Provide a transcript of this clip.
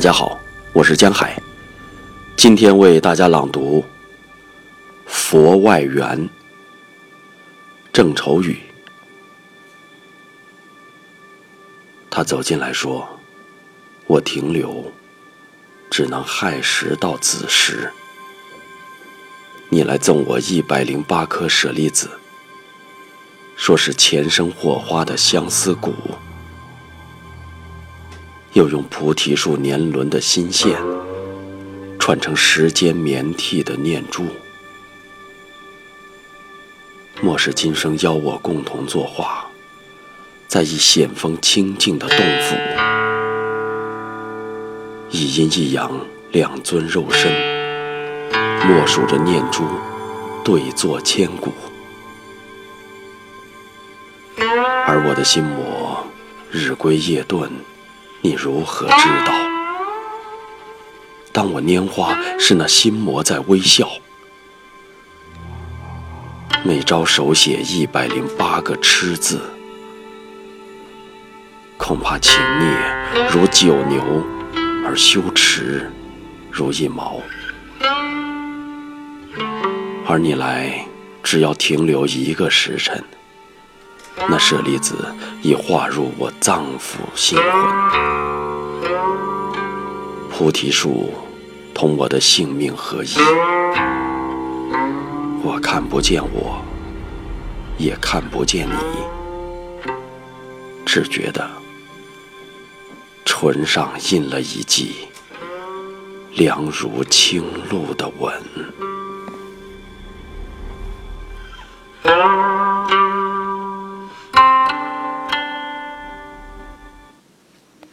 大家好，我是江海，今天为大家朗读《佛外缘》郑愁予。他走进来说：“我停留，只能亥时到子时。你来赠我一百零八颗舍利子，说是前生火花的相思骨。”又用菩提树年轮的心线，串成时间绵替的念珠。莫是今生邀我共同作画，在一险峰清静的洞府，一阴一阳两尊肉身，默数着念珠，对坐千古。而我的心魔，日归夜遁。你如何知道？当我拈花，是那心魔在微笑。每朝手写一百零八个痴字，恐怕情孽如九牛，而羞耻如一毛。而你来，只要停留一个时辰。那舍利子已化入我脏腑心魂，菩提树同我的性命合一。我看不见，我也看不见。你只觉得唇上印了一记，凉如清露的吻。